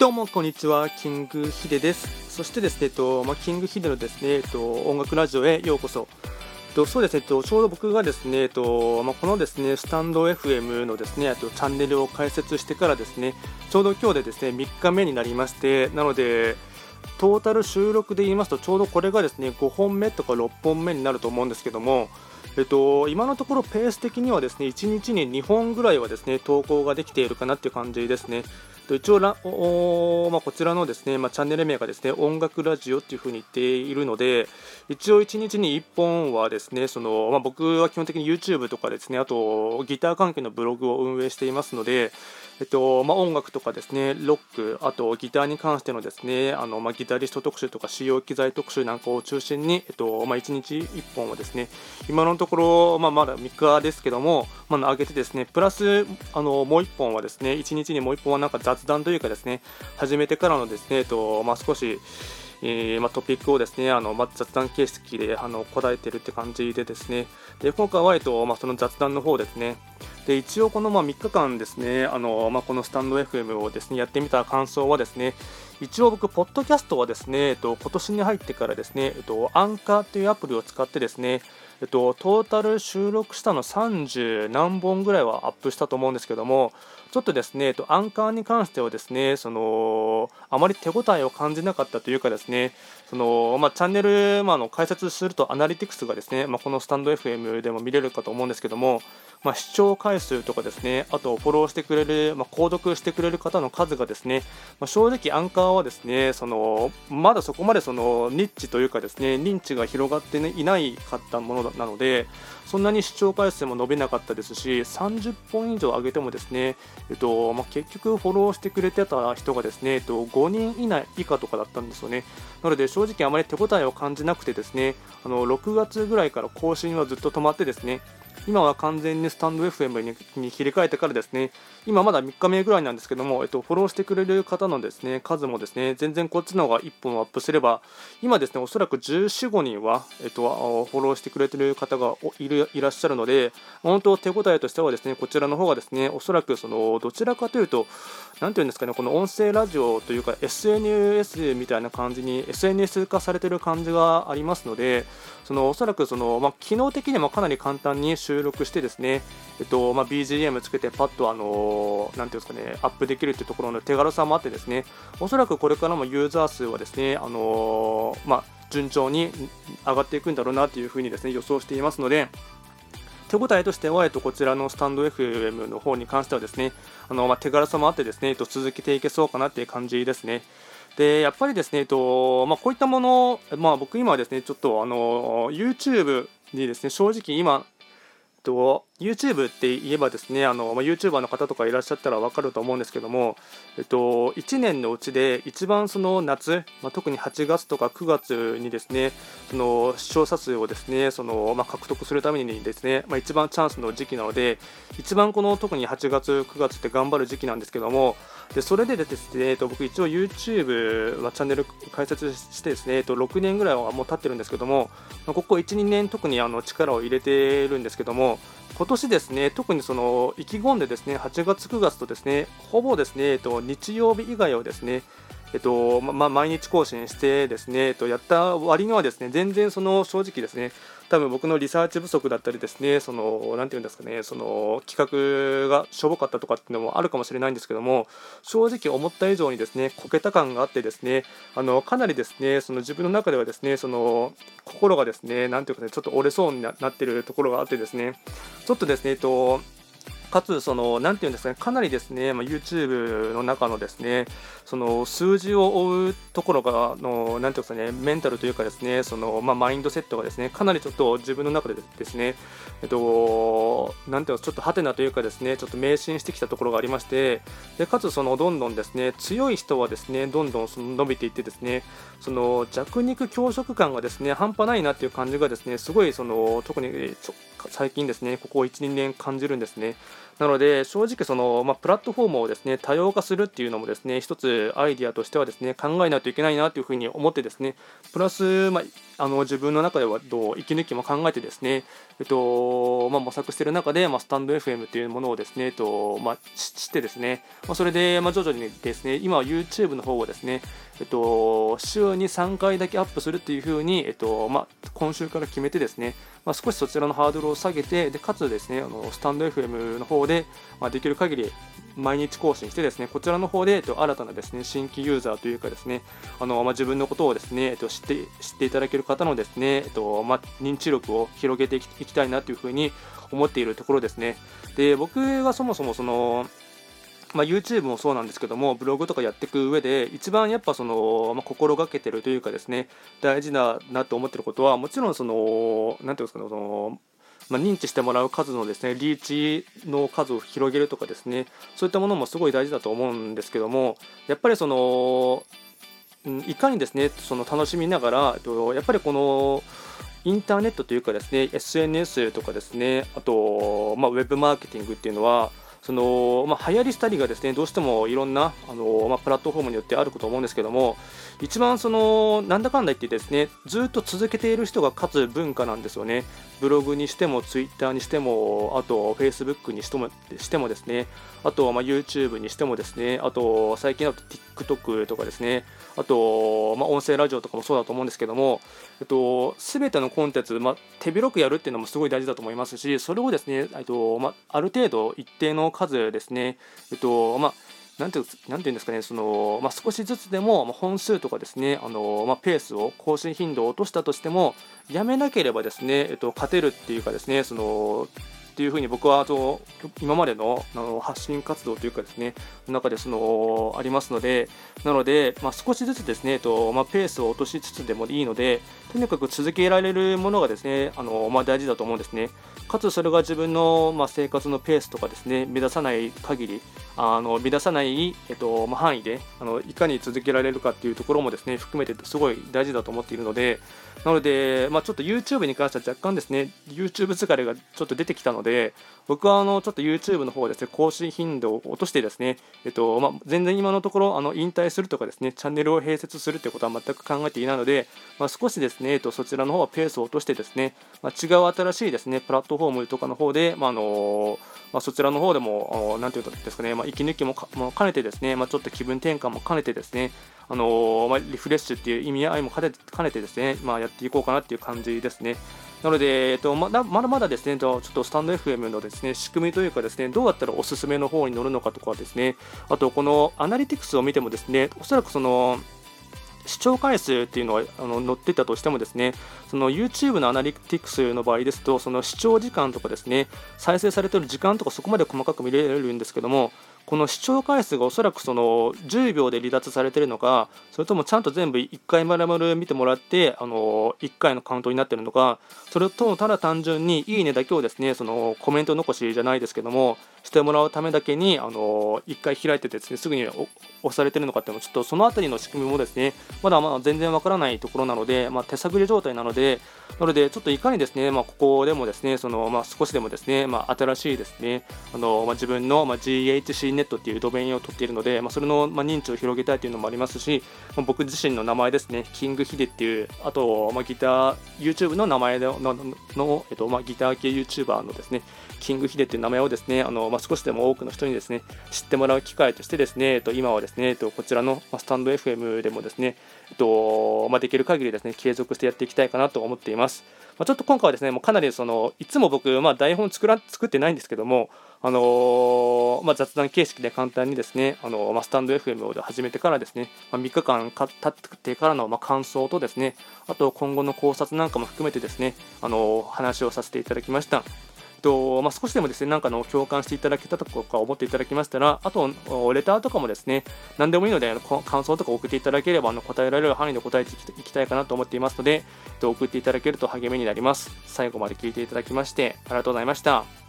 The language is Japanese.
どうもこんにちは、キングヒデです。そしてですね、えっとまあ、キングヒデのですね、えっと、音楽ラジオへようこそ。えっとそうですね、えっと、ちょうど僕がですね、えっとまあ、このですね、スタンド FM のですね、えっとチャンネルを開設してからですね、ちょうど今日でですね、3日目になりまして、なので、トータル収録で言いますと、ちょうどこれがですね、5本目とか6本目になると思うんですけども、えっと、今のところペース的にはですね1日に2本ぐらいはですね投稿ができているかなっていう感じですね。一応ラおまあ、こちらのですね、まあ、チャンネル名がですね音楽ラジオっていうふうに言っているので一応1日に1本はですねその、まあ、僕は基本的に YouTube とかですねあとギター関係のブログを運営していますので、えっとまあ、音楽とかですねロックあとギターに関してのですねあの、まあ、ギタリスト特集とか使用機材特集なんかを中心に、えっとまあ、1日1本はですね今のところ、まあ、まだ3日ですけども、まあ、上げてですねプラスあのもう1本はですね1日にもう1本はなんか雑談というかですね始めてからのですね、えっとまあ、少しえーまあ、トピックをですねあの、まあ、雑談形式であの答えてるって感じでですね。で今回は、えっとまあ、その雑談の方ですね。で一応このまあ3日間ですねあの、まあ、このスタンド FM をですねやってみた感想はですね一応僕、ポッドキャストはですね、えっと、今年に入ってからですね、えっと、アンカーというアプリを使ってですね、えっと、トータル収録したの30何本ぐらいはアップしたと思うんですけども、ちょっとですね、えっと、アンカーに関してはですね、そのあまり手応えを感じなかったというかですね、そのまあ、チャンネル、まあ、の解説するとアナリティクスがですね、まあ、このスタンド FM でも見れるかと思うんですけども、まあ、視聴回数とかですね、あとフォローしてくれる、まあ、購読してくれる方の数がですね、まあ、正直アンカーはですね、そのまだそこまでそのニッチというかですね、認知が広がって、ね、いないかったものなので、そんなに視聴回数も伸びなかったですし、30本以上上げてもですね、えっとまあ、結局フォローしてくれてた人がですね、えっと、5人以内以下とかだったんですよね。なので正直あまり手応えを感じなくてですね、あの6月ぐらいから更新はずっと止まってですね、今は完全にスタンド FM にに切り替えてからですね、今まだ3日目ぐらいなんですけども、えっと、フォローしてくれる方のですね数もですね全然こっちの方が1本アップすれば、今ですねおそらく14、5人は、えっと、フォローしてくれてる方がいるいらっしゃるので、本当、手応えとしてはですねこちらの方がですねおそらくそのどちらかというと、なんていうんですかね、この音声ラジオというか SNS みたいな感じに SNS 化されてる感じがありますので、そのおそらくその、まあ、機能的にもかなり簡単に収録してですね、えっとまあ、BGM つけてパッとあのなんていうんですかねアップできるというところの手軽さもあってですねおそらくこれからもユーザー数はですねあのまあ、順調に上がっていくんだろうなというふうにですね予想していますので。手応えとしては、えっと、こちらのスタンド FM の方に関してはですねあの、まあ、手軽さもあってですね、えっと、続けていけそうかなっていう感じですね。でやっぱりですね、えっとまあ、こういったもの、まあ、僕今はですねちょっとあの YouTube にですね正直今と YouTube って言えばですねあの、まあ、YouTuber の方とかいらっしゃったら分かると思うんですけども、えっと、1年のうちで一番その夏、まあ、特に8月とか9月にですねその視聴者数をですねその、まあ、獲得するためにですね、まあ、一番チャンスの時期なので一番この特に8月9月って頑張る時期なんですけどもでそれでですね、えっと、僕一応 YouTube はチャンネル開設してですね、えっと、6年ぐらいはもう経ってるんですけどもここ1、2年特にあの力を入れてるんですけども年ですね、特にその意気込んでですね、8月、9月とですね、ほぼですね、えっと、日曜日以外をですね、えっとま、毎日更新してですね、えっと、やった割にはですね、全然その正直ですね、多分僕のリサーチ不足だったりですね、その、なんていうんですかね、その企画がしょぼかったとかっていうのもあるかもしれないんですけども、正直思った以上にですね、こけた感があってですね、あの、かなりですね、その自分の中ではですね、その、心がですね、なんていうかね、ちょっと折れそうになってるところがあってですね、ちょっとですね、えっと、かつ、その、なんていうんですかね、かなりですね、まあ、YouTube の中のですね、その数字を追うところが、のなんていうんですかね、メンタルというかですね、その、まあ、マインドセットがですね、かなりちょっと自分の中でですね、えっと、なんていうの、ちょっとハテナというかですね、ちょっと迷信してきたところがありまして、でかつ、その、どんどんですね、強い人はですね、どんどんその伸びていってですね、その弱肉強食感がですね、半端ないなっていう感じがですね、すごい、その、特にちょ最近ですね、ここ1、2年感じるんですね。なので正直その、まあ、プラットフォームをですね多様化するっていうのもですね一つアイディアとしてはですね考えないといけないなというふうに思ってですねプラス、まあ、あの自分の中ではどう息抜きも考えてですね、えっとまあ、模索している中で、まあ、スタンド FM というものをですね、えっとまあ、知ってですね、まあ、それで、まあ、徐々にですね今は YouTube の方をですね、えっと、週に3回だけアップするっていうふうに、えっとまあ、今週から決めてですね、まあ、少しそちらのハードルを下げてでかつですねあのスタンド FM の方で、でまあ、できる限り毎日更新してですねこちらの方で、えっと、新たなですね新規ユーザーというかですねあの、まあ、自分のことをですね、えっと、知って知っていただける方のですね、えっとまあ、認知力を広げていきたいなというふうに思っているところですね。で僕がそもそもそのまあ、YouTube もそうなんですけどもブログとかやっていく上で一番やっぱその、まあ、心がけてるというかですね大事だなと思ってることはもちろんその何ていうんですかねそのまあ、認知してもらう数のですねリーチの数を広げるとかですねそういったものもすごい大事だと思うんですけどもやっぱりそのいかにですねその楽しみながらやっぱりこのインターネットというかですね SNS とかですねあと、まあ、ウェブマーケティングっていうのはその、まあ、流行りしたりがですねどうしてもいろんなあの、まあ、プラットフォームによってあると思うんですけども一番そのなんだかんだ言ってですねずっと続けている人が勝つ文化なんですよね。ブログにしてもツイッターにしてもあとフェイスブックにしてもしてもですねあとまあ YouTube にしてもですねあと最近だと TikTok とかですねあとまあ音声ラジオとかもそうだと思うんですけどもえっと全てのコンテンツまあ手広くやるっていうのもすごい大事だと思いますしそれをですねえっとまあある程度一定の数ですね。えっとまあなんていうんですかね、そのまあ、少しずつでも本数とかですね、あのまあ、ペースを、更新頻度を落としたとしても、やめなければですね、えっと、勝てるっていうかですね、そのていうふうに僕はあと今までのあの発信活動というかですね中でそのありますのでなので、まあ、少しずつですね、とまあ、ペースを落としつつでもいいのでとにかく続けられるものがですねあの、まあ、大事だと思うんですね。かつそれが自分の、まあ、生活のペースとかですね目指さない限りあの乱さない、えっとまあ、範囲であのいかに続けられるかっていうところもですね含めてすごい大事だと思っているのでなので、まあ、ちょっと YouTube に関しては若干ですね YouTube 疲れがちょっと出てきたのでで僕はあのちょっと YouTube の方ですね更新頻度を落としてですね、えっとまあ、全然今のところあの引退するとかですねチャンネルを併設するということは全く考えていないので、まあ、少しですね、えっと、そちらの方はペースを落としてですね、まあ、違う新しいですねプラットフォームとかの方で、まあのまあ、そちらの方でも、なんていうんですかね、まあ、息抜きも兼ねてですね、まあ、ちょっと気分転換も兼ねてですね、あのー、まあ、リフレッシュっていう意味合いも兼ねて兼ねてですね、まあ、やっていこうかなっていう感じですね。なので、えっと、まだまだまだですね、ちょっとスタンド FM のですね仕組みというかですね、どうやったらおすすめの方に乗るのかとかですね、あとこのアナリティクスを見てもですね、おそらくその、視聴回数っていうのはあの載ってたとしてもですねその YouTube のアナリティクスの場合ですとその視聴時間とかですね再生されている時間とかそこまで細かく見れるんですけどもこの視聴回数がおそらくその10秒で離脱されてるのかそれともちゃんと全部1回丸々見てもらってあの1回のカウントになってるのかそれともただ単純にいいねだけをですねそのコメント残しじゃないですけどもしてもらうためだけにあの1回開いてですねすぐに押されてるのかっていうのちょっとその辺りの仕組みもですねまだまだ全然わからないところなので、まあ、手探り状態なのでなのでちょっといかにですね、まあ、ここでもですねその、まあ、少しでもですね、まあ、新しいですねあの、まあ、自分の、まあ、GHC ネットっていうドメインを取っているので、まあ、それの、ま、認知を広げたいというのもありますし、まあ、僕自身の名前ですねキングヒデっていうあと、ま、ギター YouTube の名前のの、えっとま、ギター系 YouTuber のですねキングヒデっていう名前をですねあの、ま、少しでも多くの人にですね知ってもらう機会としてですね、えっと、今はですね、えっと、こちらのスタンド FM でもですね、えっとま、できる限りですね継続してやっていきたいかなと思っています。まあ、ちょっと今回はですねもうかなりそのいつも僕、まあ、台本作ら作ってないんですけども、あのー、まあ、雑談形式で簡単にですね、あのー、まあ、スタンド FM を始めてからですね、まあ、3日間経ってからのま感想とですね、あと今後の考察なんかも含めてですね、あの話をさせていただきました。とまあ、少しでもですね、なんかの共感していただけたとか思っていただきましたら、あと、レターとかもですね、何でもいいので、感想とか送っていただければ、あの答えられる範囲で答えていきたいかなと思っていますので、送っていただけると励みになります。最後まで聞いていただきまして、ありがとうございました。